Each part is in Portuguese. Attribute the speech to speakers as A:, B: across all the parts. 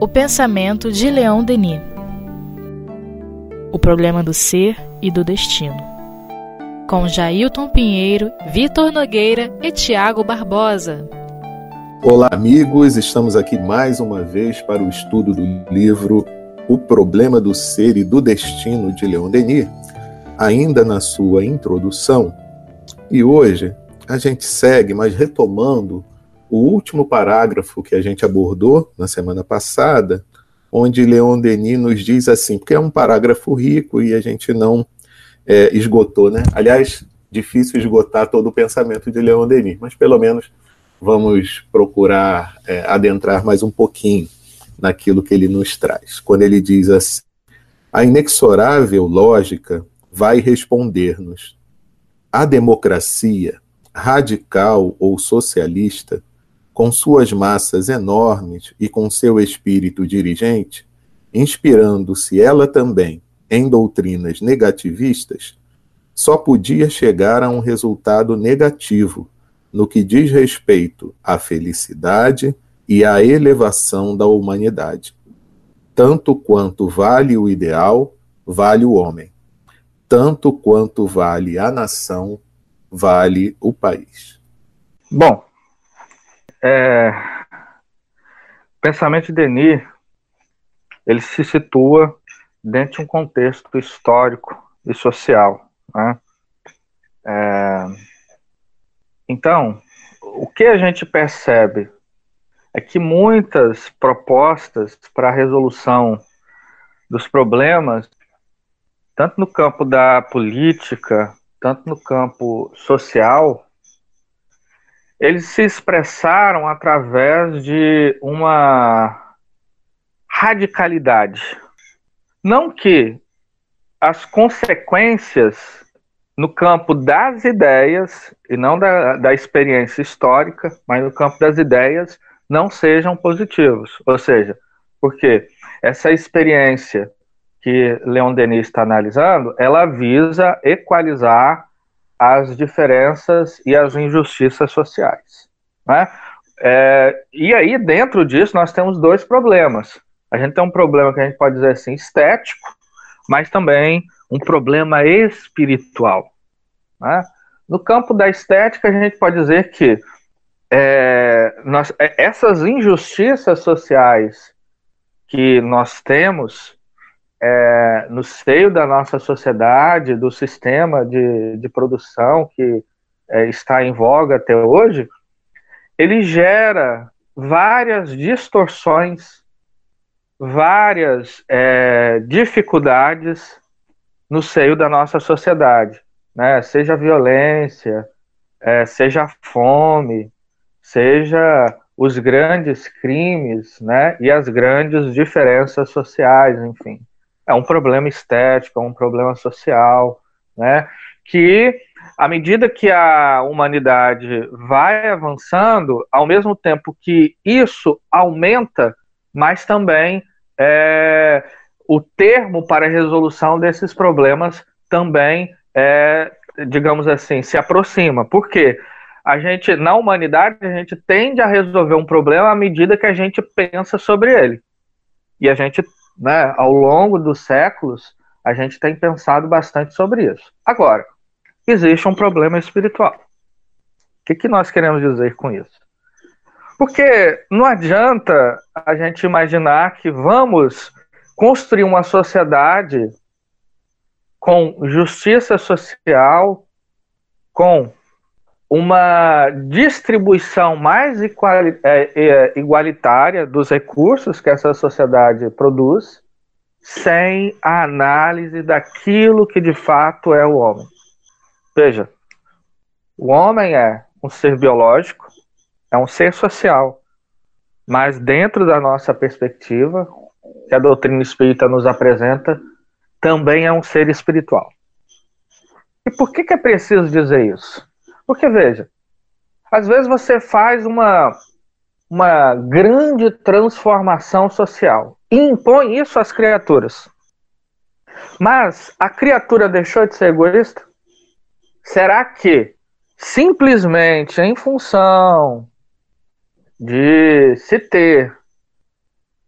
A: O pensamento de Leon Denis. O problema do ser e do destino. Com Jailton Pinheiro, Vitor Nogueira e Tiago Barbosa.
B: Olá, amigos. Estamos aqui mais uma vez para o estudo do livro O Problema do Ser e do Destino de Leon Denis, ainda na sua introdução. E hoje a gente segue, mas retomando o último parágrafo que a gente abordou na semana passada, onde Leon Denis nos diz assim, porque é um parágrafo rico e a gente não é, esgotou, né? Aliás, difícil esgotar todo o pensamento de Leon Denis, mas pelo menos vamos procurar é, adentrar mais um pouquinho naquilo que ele nos traz. Quando ele diz assim: a inexorável lógica vai responder-nos. A democracia, radical ou socialista, com suas massas enormes e com seu espírito dirigente, inspirando-se ela também em doutrinas negativistas, só podia chegar a um resultado negativo no que diz respeito à felicidade e à elevação da humanidade. Tanto quanto vale o ideal, vale o homem. Tanto quanto vale a nação, vale o país.
C: Bom, é, pensamento de Denis ele se situa dentro de um contexto histórico e social. Né? É, então, o que a gente percebe é que muitas propostas para a resolução dos problemas, tanto no campo da política, tanto no campo social, eles se expressaram através de uma radicalidade. Não que as consequências no campo das ideias, e não da, da experiência histórica, mas no campo das ideias, não sejam positivos. Ou seja, porque essa experiência que Leon Denis está analisando, ela visa equalizar as diferenças e as injustiças sociais. Né? É, e aí, dentro disso, nós temos dois problemas. A gente tem um problema que a gente pode dizer assim, estético, mas também um problema espiritual. Né? No campo da estética, a gente pode dizer que é, nós, é, essas injustiças sociais que nós temos é, no seio da nossa sociedade, do sistema de, de produção que é, está em voga até hoje, ele gera várias distorções, várias é, dificuldades no seio da nossa sociedade, né? seja violência, é, seja fome, seja os grandes crimes né? e as grandes diferenças sociais, enfim é um problema estético, é um problema social, né? Que à medida que a humanidade vai avançando, ao mesmo tempo que isso aumenta, mas também é, o termo para a resolução desses problemas também é, digamos assim, se aproxima. Por quê? A gente, na humanidade, a gente tende a resolver um problema à medida que a gente pensa sobre ele. E a gente né, ao longo dos séculos, a gente tem pensado bastante sobre isso. Agora, existe um problema espiritual. O que, que nós queremos dizer com isso? Porque não adianta a gente imaginar que vamos construir uma sociedade com justiça social, com uma distribuição mais é, é, igualitária dos recursos que essa sociedade produz, sem a análise daquilo que de fato é o homem. Veja, o homem é um ser biológico, é um ser social, mas dentro da nossa perspectiva, que a doutrina espírita nos apresenta, também é um ser espiritual. E por que, que é preciso dizer isso? Porque, veja, às vezes você faz uma, uma grande transformação social e impõe isso às criaturas. Mas a criatura deixou de ser egoísta? Será que simplesmente em função de se ter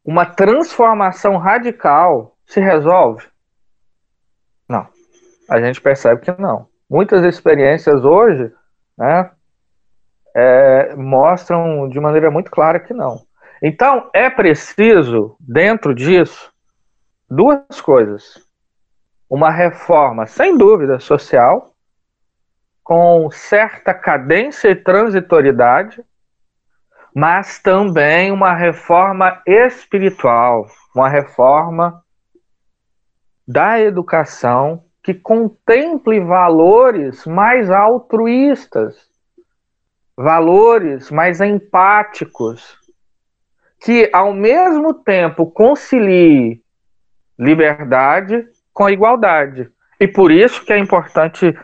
C: uma transformação radical se resolve? Não. A gente percebe que não. Muitas experiências hoje né, é, mostram de maneira muito clara que não. Então, é preciso, dentro disso, duas coisas. Uma reforma, sem dúvida, social, com certa cadência e transitoriedade, mas também uma reforma espiritual, uma reforma da educação que contemple valores mais altruístas, valores mais empáticos, que ao mesmo tempo concilie liberdade com igualdade. E por isso que é importante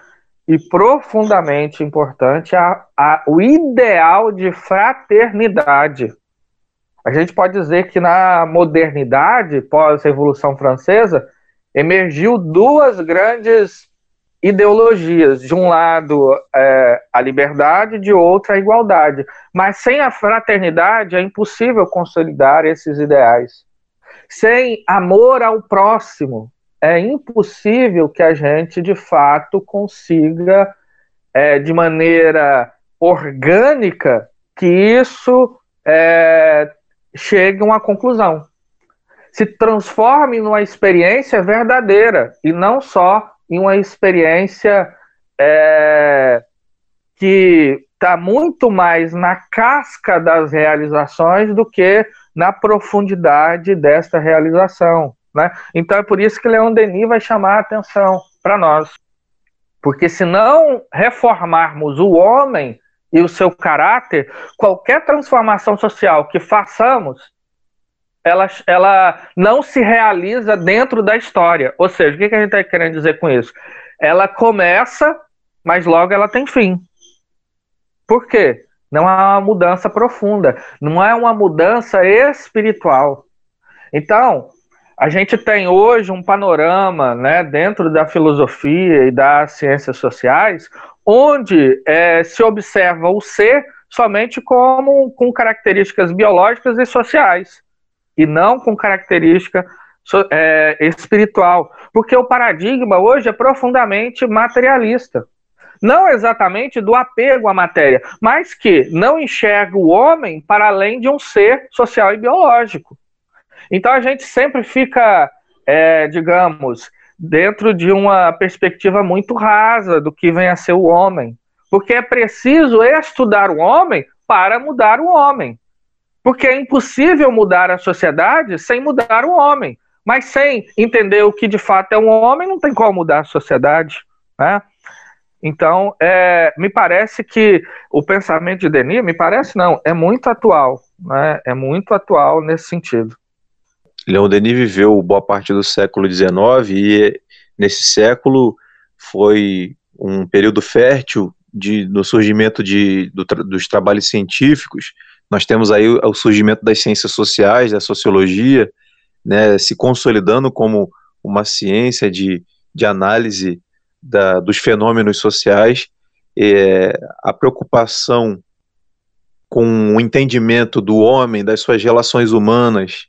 C: e profundamente importante a, a, o ideal de fraternidade. A gente pode dizer que na modernidade, pós-Revolução Francesa, emergiu duas grandes ideologias. De um lado, é, a liberdade, de outro, a igualdade. Mas sem a fraternidade é impossível consolidar esses ideais. Sem amor ao próximo, é impossível que a gente, de fato, consiga, é, de maneira orgânica, que isso é, chegue a uma conclusão se transforme numa experiência verdadeira e não só em uma experiência é, que está muito mais na casca das realizações do que na profundidade desta realização. Né? Então é por isso que Leon Denis vai chamar a atenção para nós. Porque se não reformarmos o homem e o seu caráter, qualquer transformação social que façamos ela, ela não se realiza dentro da história. Ou seja, o que, que a gente está querendo dizer com isso? Ela começa, mas logo ela tem fim. Por quê? Não é uma mudança profunda, não é uma mudança espiritual. Então, a gente tem hoje um panorama né, dentro da filosofia e das ciências sociais, onde é, se observa o ser somente como com características biológicas e sociais e não com característica é, espiritual. Porque o paradigma hoje é profundamente materialista. Não exatamente do apego à matéria, mas que não enxerga o homem para além de um ser social e biológico. Então a gente sempre fica, é, digamos, dentro de uma perspectiva muito rasa do que vem a ser o homem. Porque é preciso estudar o homem para mudar o homem. Porque é impossível mudar a sociedade sem mudar o homem. Mas sem entender o que de fato é um homem, não tem como mudar a sociedade. Né? Então, é, me parece que o pensamento de Denis, me parece não, é muito atual. Né? É muito atual nesse sentido.
D: Leon Denis viveu boa parte do século XIX e nesse século foi um período fértil de, no surgimento de, do, dos trabalhos científicos nós temos aí o surgimento das ciências sociais, da sociologia, né, se consolidando como uma ciência de, de análise da, dos fenômenos sociais, é, a preocupação com o entendimento do homem, das suas relações humanas,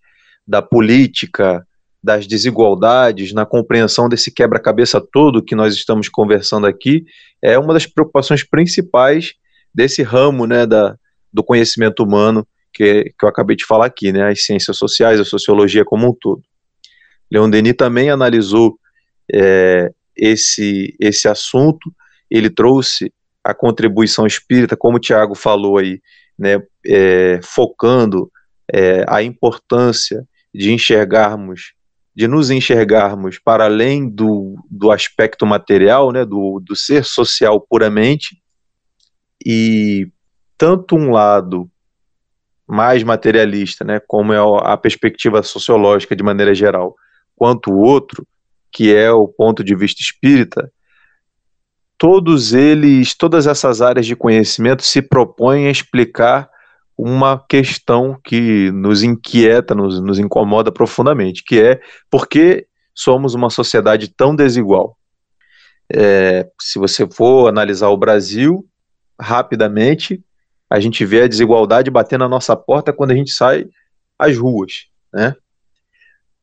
D: da política, das desigualdades, na compreensão desse quebra-cabeça todo que nós estamos conversando aqui, é uma das preocupações principais desse ramo né, da, do conhecimento humano que, que eu acabei de falar aqui, né, as ciências sociais, a sociologia como um todo. Leon Denis também analisou é, esse, esse assunto, ele trouxe a contribuição espírita, como o Tiago falou aí, né, é, focando é, a importância de enxergarmos, de nos enxergarmos para além do, do aspecto material, né, do, do ser social puramente, e tanto um lado mais materialista, né, como é a perspectiva sociológica de maneira geral, quanto o outro, que é o ponto de vista espírita, todos eles, todas essas áreas de conhecimento se propõem a explicar uma questão que nos inquieta, nos, nos incomoda profundamente, que é por que somos uma sociedade tão desigual. É, se você for analisar o Brasil, rapidamente, a gente vê a desigualdade batendo na nossa porta quando a gente sai às ruas, né?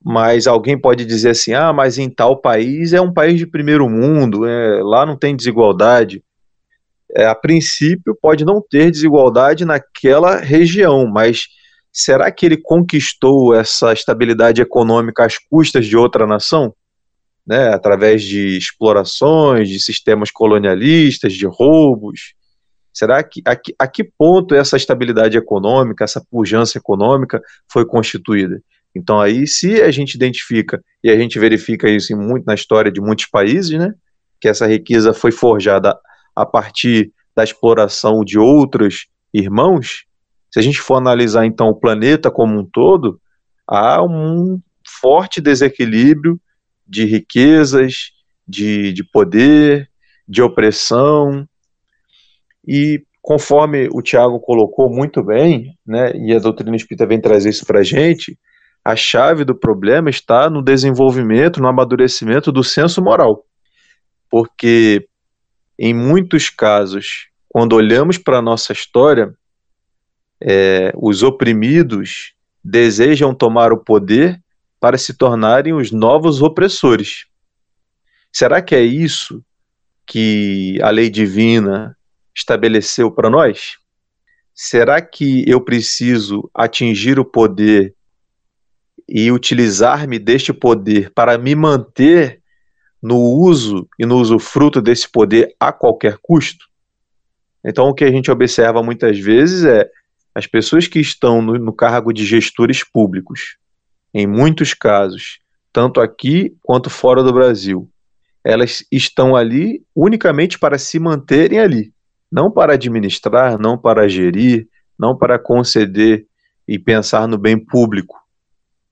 D: Mas alguém pode dizer assim, ah, mas em tal país é um país de primeiro mundo, é, lá não tem desigualdade. É, a princípio pode não ter desigualdade naquela região, mas será que ele conquistou essa estabilidade econômica às custas de outra nação? Né, através de explorações, de sistemas colonialistas, de roubos. Será que a, que a que ponto essa estabilidade econômica, essa pujança econômica foi constituída? Então aí, se a gente identifica e a gente verifica isso muito na história de muitos países, né, que essa riqueza foi forjada a partir da exploração de outros irmãos, se a gente for analisar então o planeta como um todo, há um forte desequilíbrio de riquezas, de, de poder, de opressão. E conforme o Tiago colocou muito bem, né, e a doutrina espírita vem trazer isso para a gente, a chave do problema está no desenvolvimento, no amadurecimento do senso moral. Porque em muitos casos, quando olhamos para a nossa história, é, os oprimidos desejam tomar o poder para se tornarem os novos opressores. Será que é isso que a lei divina estabeleceu para nós? Será que eu preciso atingir o poder e utilizar-me deste poder para me manter no uso e no usufruto desse poder a qualquer custo? Então, o que a gente observa muitas vezes é as pessoas que estão no, no cargo de gestores públicos, em muitos casos, tanto aqui quanto fora do Brasil, elas estão ali unicamente para se manterem ali, não para administrar, não para gerir, não para conceder e pensar no bem público.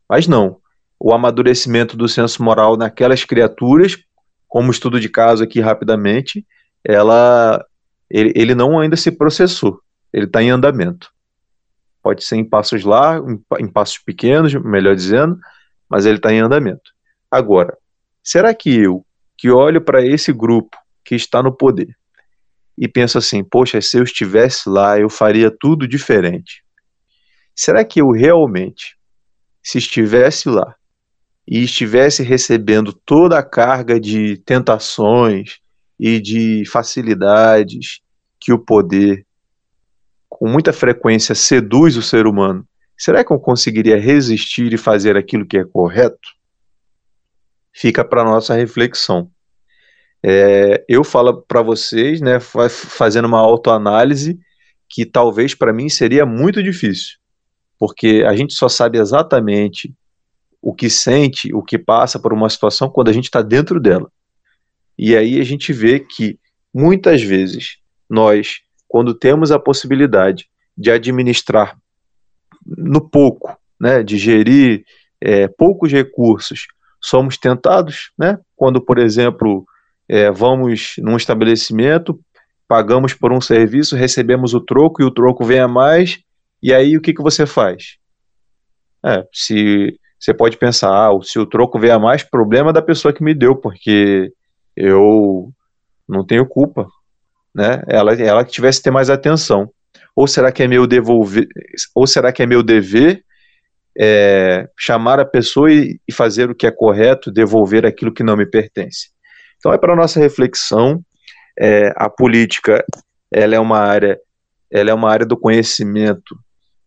D: Mas não, o amadurecimento do senso moral naquelas criaturas, como estudo de caso aqui rapidamente, ela, ele, ele não ainda se processou, ele está em andamento. Pode ser em passos em, em passos pequenos, melhor dizendo, mas ele está em andamento. Agora, será que eu, que olho para esse grupo que está no poder e penso assim, poxa, se eu estivesse lá, eu faria tudo diferente. Será que eu realmente se estivesse lá e estivesse recebendo toda a carga de tentações e de facilidades que o poder, com muita frequência, seduz o ser humano, será que eu conseguiria resistir e fazer aquilo que é correto? Fica para nossa reflexão. É, eu falo para vocês, né, fazendo uma autoanálise, que talvez para mim seria muito difícil porque a gente só sabe exatamente o que sente, o que passa por uma situação quando a gente está dentro dela. E aí a gente vê que muitas vezes nós, quando temos a possibilidade de administrar no pouco, né, de gerir é, poucos recursos, somos tentados, né, quando, por exemplo, é, vamos num estabelecimento, pagamos por um serviço, recebemos o troco e o troco vem a mais, e aí o que, que você faz? É, se você pode pensar, ah, se o troco vier a mais, problema da pessoa que me deu, porque eu não tenho culpa, né? Ela, ela que tivesse que ter mais atenção. Ou será que é meu devolver, ou será que é meu dever é, chamar a pessoa e, e fazer o que é correto, devolver aquilo que não me pertence? Então é para nossa reflexão. É, a política ela é uma área, ela é uma área do conhecimento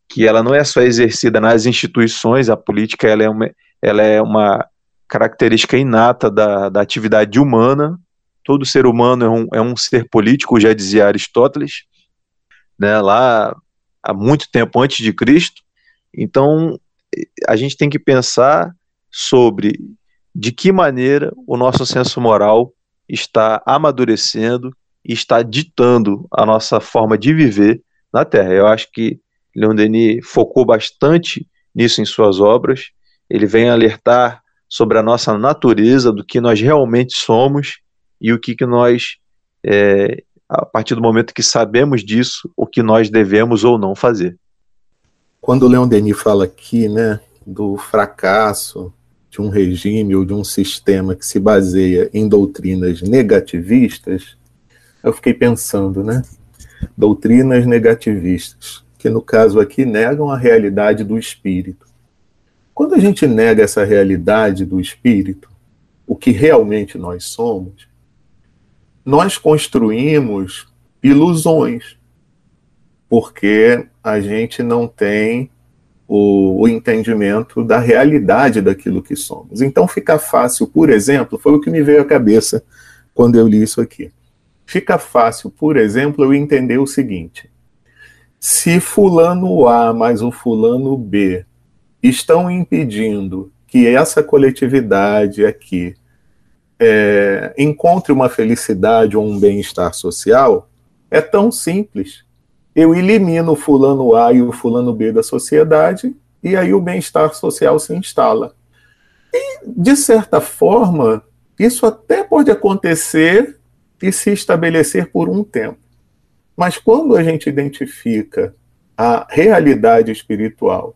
D: que ela não é só exercida nas instituições, a política ela é uma, ela é uma característica inata da, da atividade humana. Todo ser humano é um, é um ser político, já dizia Aristóteles, né, lá há muito tempo antes de Cristo. Então, a gente tem que pensar sobre de que maneira o nosso senso moral está amadurecendo e está ditando a nossa forma de viver na Terra. Eu acho que Leon Denis focou bastante nisso em suas obras. Ele vem alertar sobre a nossa natureza, do que nós realmente somos e o que, que nós, é, a partir do momento que sabemos disso, o que nós devemos ou não fazer.
B: Quando o Leon Denis fala aqui, né, do fracasso de um regime ou de um sistema que se baseia em doutrinas negativistas, eu fiquei pensando, né? doutrinas negativistas, que no caso aqui negam a realidade do espírito. Quando a gente nega essa realidade do espírito, o que realmente nós somos, nós construímos ilusões, porque a gente não tem o, o, entendimento da realidade daquilo que somos. Então fica fácil, por exemplo, foi o que me veio à cabeça quando eu li isso aqui. Fica fácil, por exemplo, eu entender o seguinte: se fulano A mais o fulano B estão impedindo que essa coletividade aqui é, encontre uma felicidade ou um bem-estar social, é tão simples. Eu elimino o fulano A e o fulano B da sociedade e aí o bem-estar social se instala. E, de certa forma, isso até pode acontecer e se estabelecer por um tempo. Mas quando a gente identifica a realidade espiritual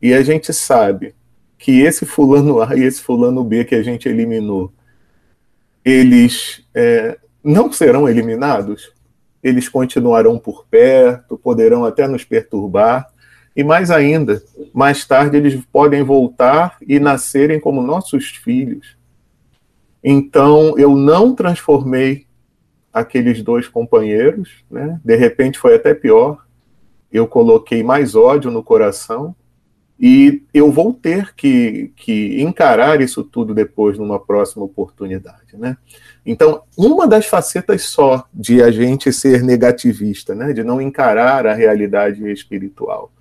B: e a gente sabe que esse fulano A e esse fulano B que a gente eliminou eles é, não serão eliminados, eles continuarão por perto, poderão até nos perturbar, e mais ainda, mais tarde eles podem voltar e nascerem como nossos filhos. Então, eu não transformei aqueles dois companheiros, né? de repente foi até pior, eu coloquei mais ódio no coração, e eu vou ter que, que encarar isso tudo depois numa próxima oportunidade, né? Então, uma das facetas só de a gente ser negativista, né? De não encarar a realidade espiritual.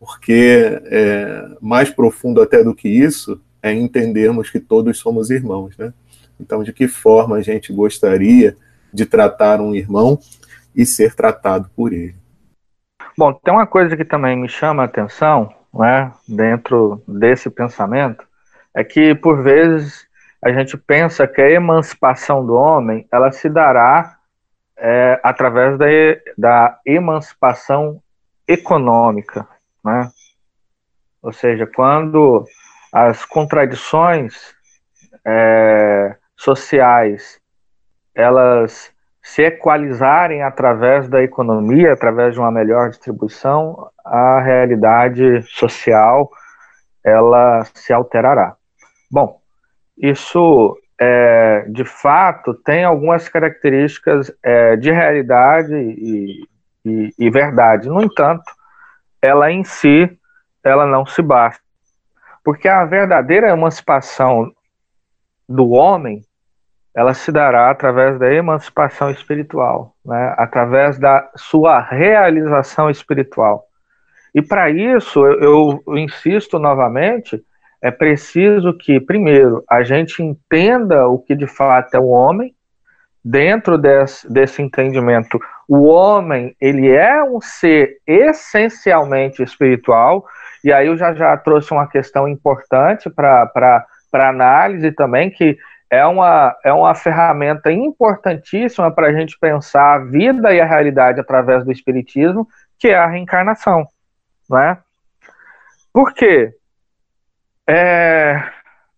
B: Porque é, mais profundo até do que isso é entendermos que todos somos irmãos, né? Então, de que forma a gente gostaria de tratar um irmão e ser tratado por ele?
C: Bom, tem uma coisa que também me chama a atenção né, dentro desse pensamento é que, por vezes, a gente pensa que a emancipação do homem ela se dará é, através da, da emancipação econômica. Né? Ou seja, quando as contradições é, sociais elas se equalizarem através da economia, através de uma melhor distribuição, a realidade social ela se alterará. Bom, isso é, de fato tem algumas características é, de realidade e, e, e verdade. No entanto, ela em si ela não se basta, porque a verdadeira emancipação do homem ela se dará através da emancipação espiritual, né? através da sua realização espiritual. E para isso, eu, eu, insisto novamente, é preciso que, primeiro, a gente entenda o que de fato é o homem, dentro desse, desse entendimento, o homem, ele é um ser essencialmente espiritual, e aí eu já, já trouxe uma questão importante para análise também, que é uma, é uma ferramenta importantíssima para a gente pensar a vida e a realidade através do Espiritismo, que é a reencarnação. Não é? Por quê? É,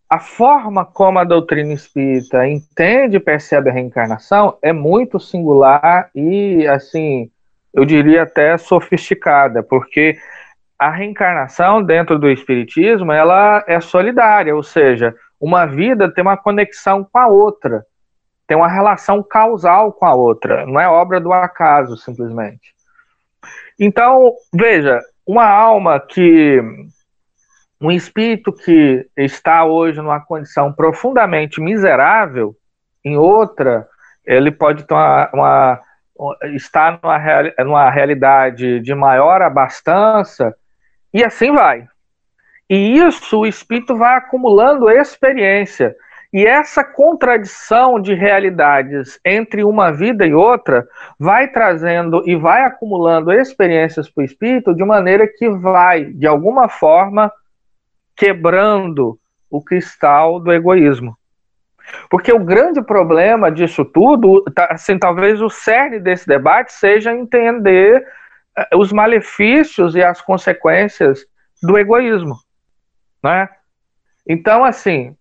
C: a forma como a doutrina espírita entende e percebe a reencarnação é muito singular e, assim, eu diria até sofisticada, porque a reencarnação dentro do espiritismo ela é solidária, ou seja, uma vida tem uma conexão com a outra, tem uma relação causal com a outra, não é obra do acaso, simplesmente. Então, veja, uma alma que. Um espírito que está hoje numa condição profundamente miserável, em outra, ele pode ter uma, uma estar numa, numa realidade de maior abastança, e assim vai. E isso o espírito vai acumulando experiência. E essa contradição de realidades entre uma vida e outra vai trazendo e vai acumulando experiências para o espírito de maneira que vai, de alguma forma, quebrando o cristal do egoísmo. Porque o grande problema disso tudo, tá, assim, talvez o cerne desse debate seja entender eh, os malefícios e as consequências do egoísmo. Né? Então, assim,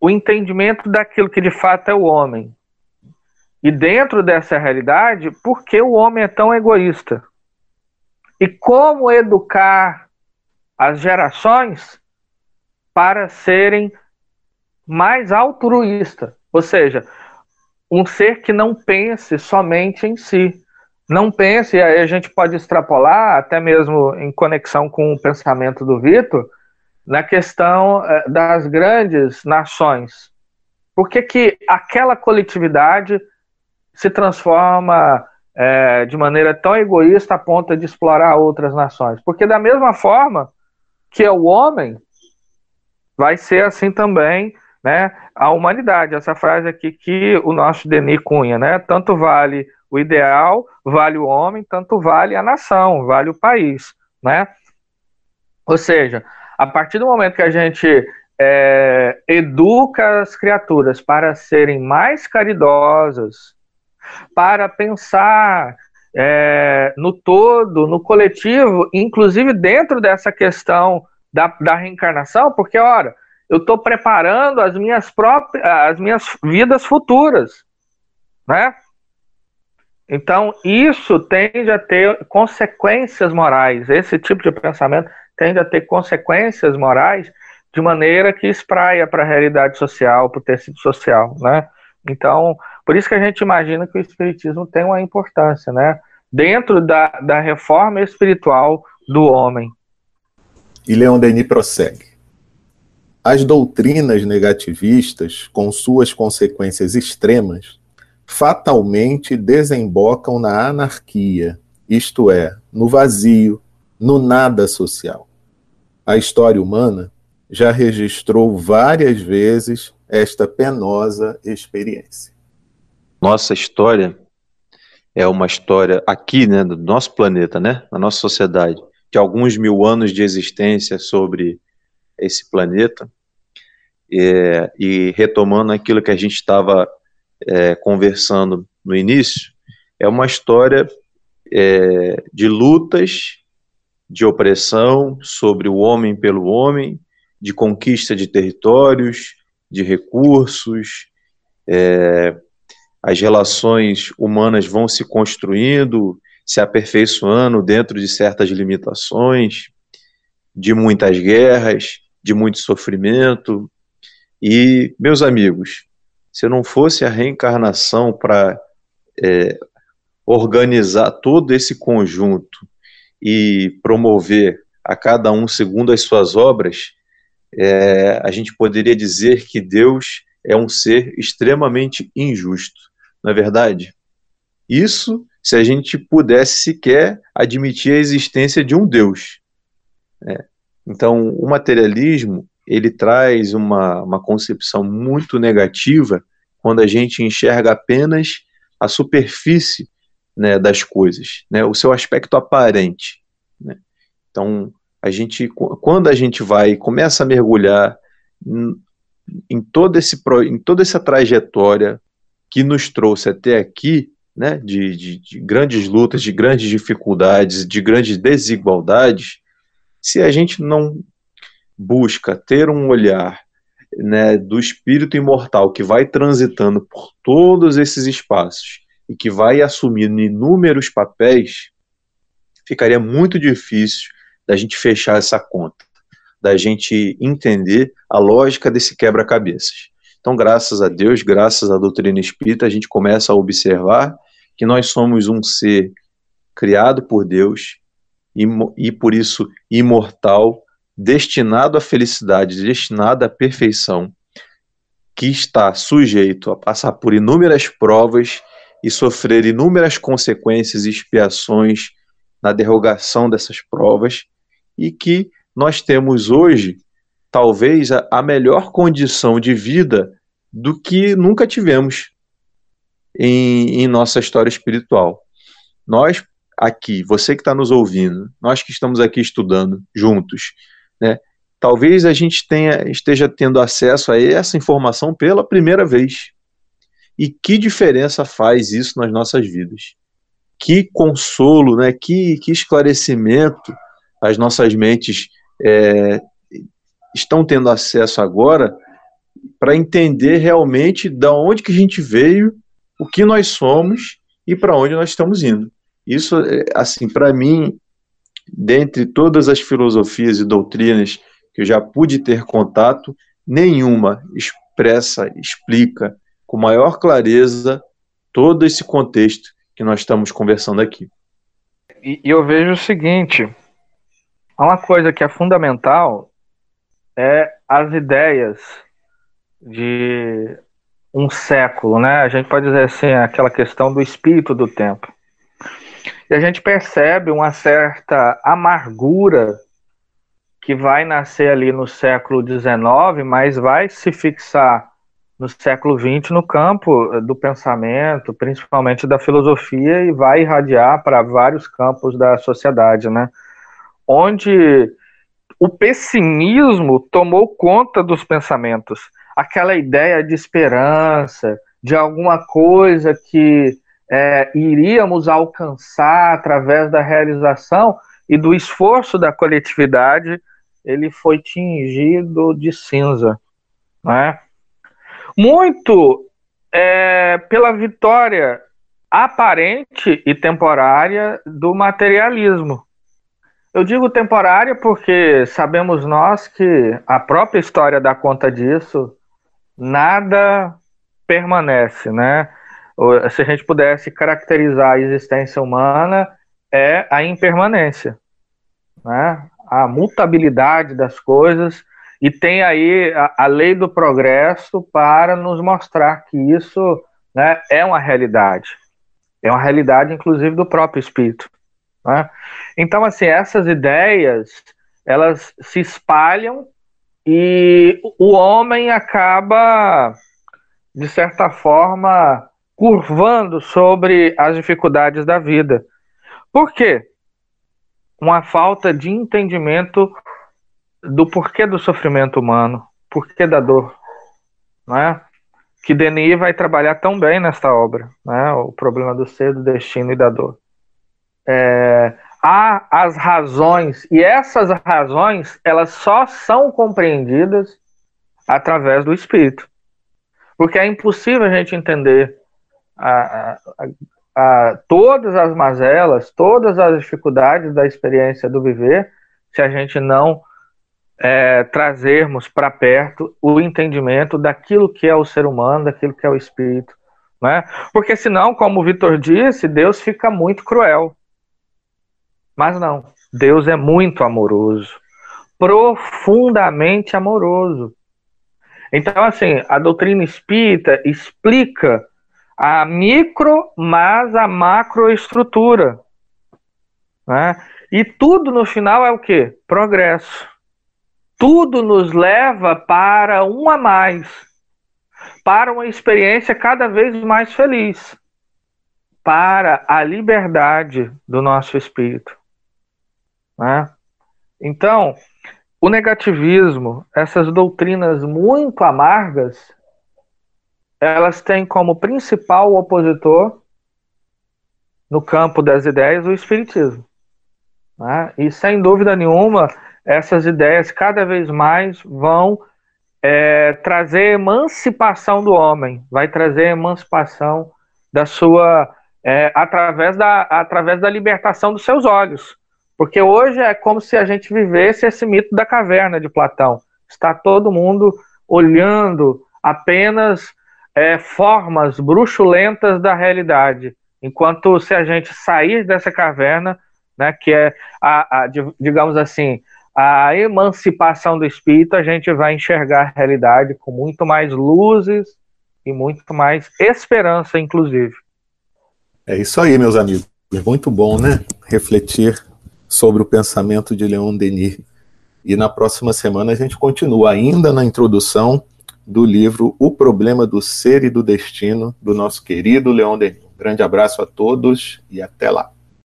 C: o entendimento daquilo que de fato é o homem. E dentro dessa realidade, por que o homem é tão egoísta? E como educar as gerações para serem mais altruístas? Ou seja, um ser que não pense somente em si. Não pense, e aí a gente pode extrapolar, até mesmo em conexão com o pensamento do Vitor, na questão eh, das grandes nações. Por que, que aquela coletividade se transforma é, de maneira tão egoísta a ponto de explorar outras nações? Porque da mesma forma que é o homem, vai ser assim também né, a humanidade. Essa frase aqui que o nosso Denis cunha, né? Tanto vale o ideal, vale o homem, tanto vale a nação, vale o país, né? Ou seja, a partir do momento que a gente é, educa as criaturas para serem mais caridosas, para pensar é, no todo, no coletivo, inclusive dentro dessa questão da, da reencarnação, porque, ora, eu estou preparando as minhas próprias, as minhas vidas futuras, né? Então, isso tende a ter consequências morais. Esse tipo de pensamento tende a ter consequências morais de maneira que espraia para a realidade social, para o tecido social, né? Então, por isso que a gente imagina que o espiritismo tem uma importância, né? Dentro da, da reforma espiritual do homem.
B: E Leon Denis prossegue. As doutrinas negativistas, com suas consequências extremas, fatalmente desembocam na anarquia, isto é, no vazio, no nada social a história humana já registrou várias vezes esta penosa experiência.
D: Nossa história é uma história aqui, né, do nosso planeta, né, na nossa sociedade, de alguns mil anos de existência sobre esse planeta. É, e retomando aquilo que a gente estava é, conversando no início, é uma história é, de lutas de opressão sobre o homem pelo homem, de conquista de territórios, de recursos, é, as relações humanas vão se construindo, se aperfeiçoando dentro de certas limitações, de muitas guerras, de muito sofrimento. E, meus amigos, se não fosse a reencarnação para é, organizar todo esse conjunto e promover a cada um segundo as suas obras, é, a gente poderia dizer que Deus é um ser extremamente injusto, não é verdade? Isso se a gente pudesse sequer admitir a existência de um Deus. Né? Então, o materialismo ele traz uma, uma concepção muito negativa quando a gente enxerga apenas a superfície né, das coisas, né, o seu aspecto aparente. Né. Então, a gente, quando a gente vai começa a mergulhar em, em, todo esse, em toda essa trajetória que nos trouxe até aqui, né, de, de, de grandes lutas, de grandes dificuldades, de grandes desigualdades, se a gente não busca ter um olhar né, do espírito imortal que vai transitando por todos esses espaços e que vai assumindo inúmeros papéis, ficaria muito difícil da gente fechar essa conta, da gente entender a lógica desse quebra-cabeças. Então, graças a Deus, graças à doutrina espírita, a gente começa a observar que nós somos um ser criado por Deus e, e por isso imortal, destinado à felicidade, destinado à perfeição, que está sujeito a passar por inúmeras provas e sofrer inúmeras consequências e expiações na derrogação dessas provas, e que nós temos hoje, talvez, a, melhor condição de vida do que nunca tivemos em, em nossa história espiritual. Nós aqui, você que está nos ouvindo, nós que estamos aqui estudando juntos, né, talvez a gente tenha, esteja tendo acesso a essa informação pela primeira vez. E que diferença faz isso nas nossas vidas? Que consolo, né? que, que esclarecimento as nossas mentes é, estão tendo acesso agora para entender realmente da onde que a gente veio o que nós somos e para onde nós estamos indo. Isso, é, assim, para mim, dentre todas as filosofias e doutrinas que eu já pude ter contato, nenhuma expressa, explica com maior clareza todo esse contexto que nós estamos conversando aqui.
C: E, eu vejo o seguinte: uma coisa que é fundamental é as ideias de um século, né? A gente pode dizer assim, aquela questão do espírito do tempo. E a gente percebe uma certa amargura que vai nascer ali no século XIX, mas vai se fixar no século XX no campo do pensamento, principalmente da filosofia, e vai irradiar para vários campos da sociedade, né? Onde o pessimismo tomou conta dos pensamentos aquela ideia de esperança, de alguma coisa que é, iríamos alcançar através da realização e do esforço da coletividade, ele foi tingido de cinza. Né? Muito é, pela vitória aparente e temporária do materialismo. Eu digo temporária porque sabemos nós que a própria história dá conta disso, nada permanece, né? Se a gente pudesse caracterizar a existência humana, é a impermanência, né? A mutabilidade das coisas e tem aí a, a lei do progresso para nos mostrar que isso né, é uma realidade, é uma realidade inclusive do próprio espírito. Né? Então, assim, essas ideias elas se espalham e o homem acaba, de certa forma, curvando sobre as dificuldades da vida. Por quê? Uma falta de entendimento do porquê do sofrimento humano, porquê da dor, né? Que Denis vai trabalhar tão bem nesta obra, né? O problema do ser, do destino e da dor. É, há as razões, e essas razões, elas só são compreendidas através do Espírito. Porque é impossível a gente entender a, a, a, todas as mazelas, todas as dificuldades da experiência do viver, se a gente não é, trazermos para perto o entendimento daquilo que é o ser humano, daquilo que é o espírito. Né? Porque senão, como o Vitor disse, Deus fica muito cruel. Mas não, Deus é muito amoroso, profundamente amoroso. Então, assim, a doutrina espírita explica a micro, mas a macroestrutura. Né? E tudo no final é o que? Progresso. Tudo nos leva para um a mais, para uma experiência cada vez mais feliz, para a liberdade do nosso espírito. Né? Então, o negativismo, essas doutrinas muito amargas, elas têm como principal opositor no campo das ideias o espiritismo. Né? E sem dúvida nenhuma, essas ideias cada vez mais vão é, trazer emancipação do homem, vai trazer emancipação da sua é, através da através da libertação dos seus olhos. Porque hoje é como se a gente vivesse esse mito da caverna de Platão. Está todo mundo olhando apenas é, formas bruxulentas da realidade. Enquanto se a gente sair dessa caverna, né, que é, a, a, digamos assim, a emancipação do espírito, a gente vai enxergar a realidade com muito mais luzes e muito mais esperança, inclusive.
B: É isso aí, meus amigos. É muito bom, né? Refletir sobre o pensamento de Leon Denis. E na próxima semana a gente continua ainda na introdução do livro O Problema do Ser e do Destino, do nosso querido Leon Denis. grande abraço a todos e até lá.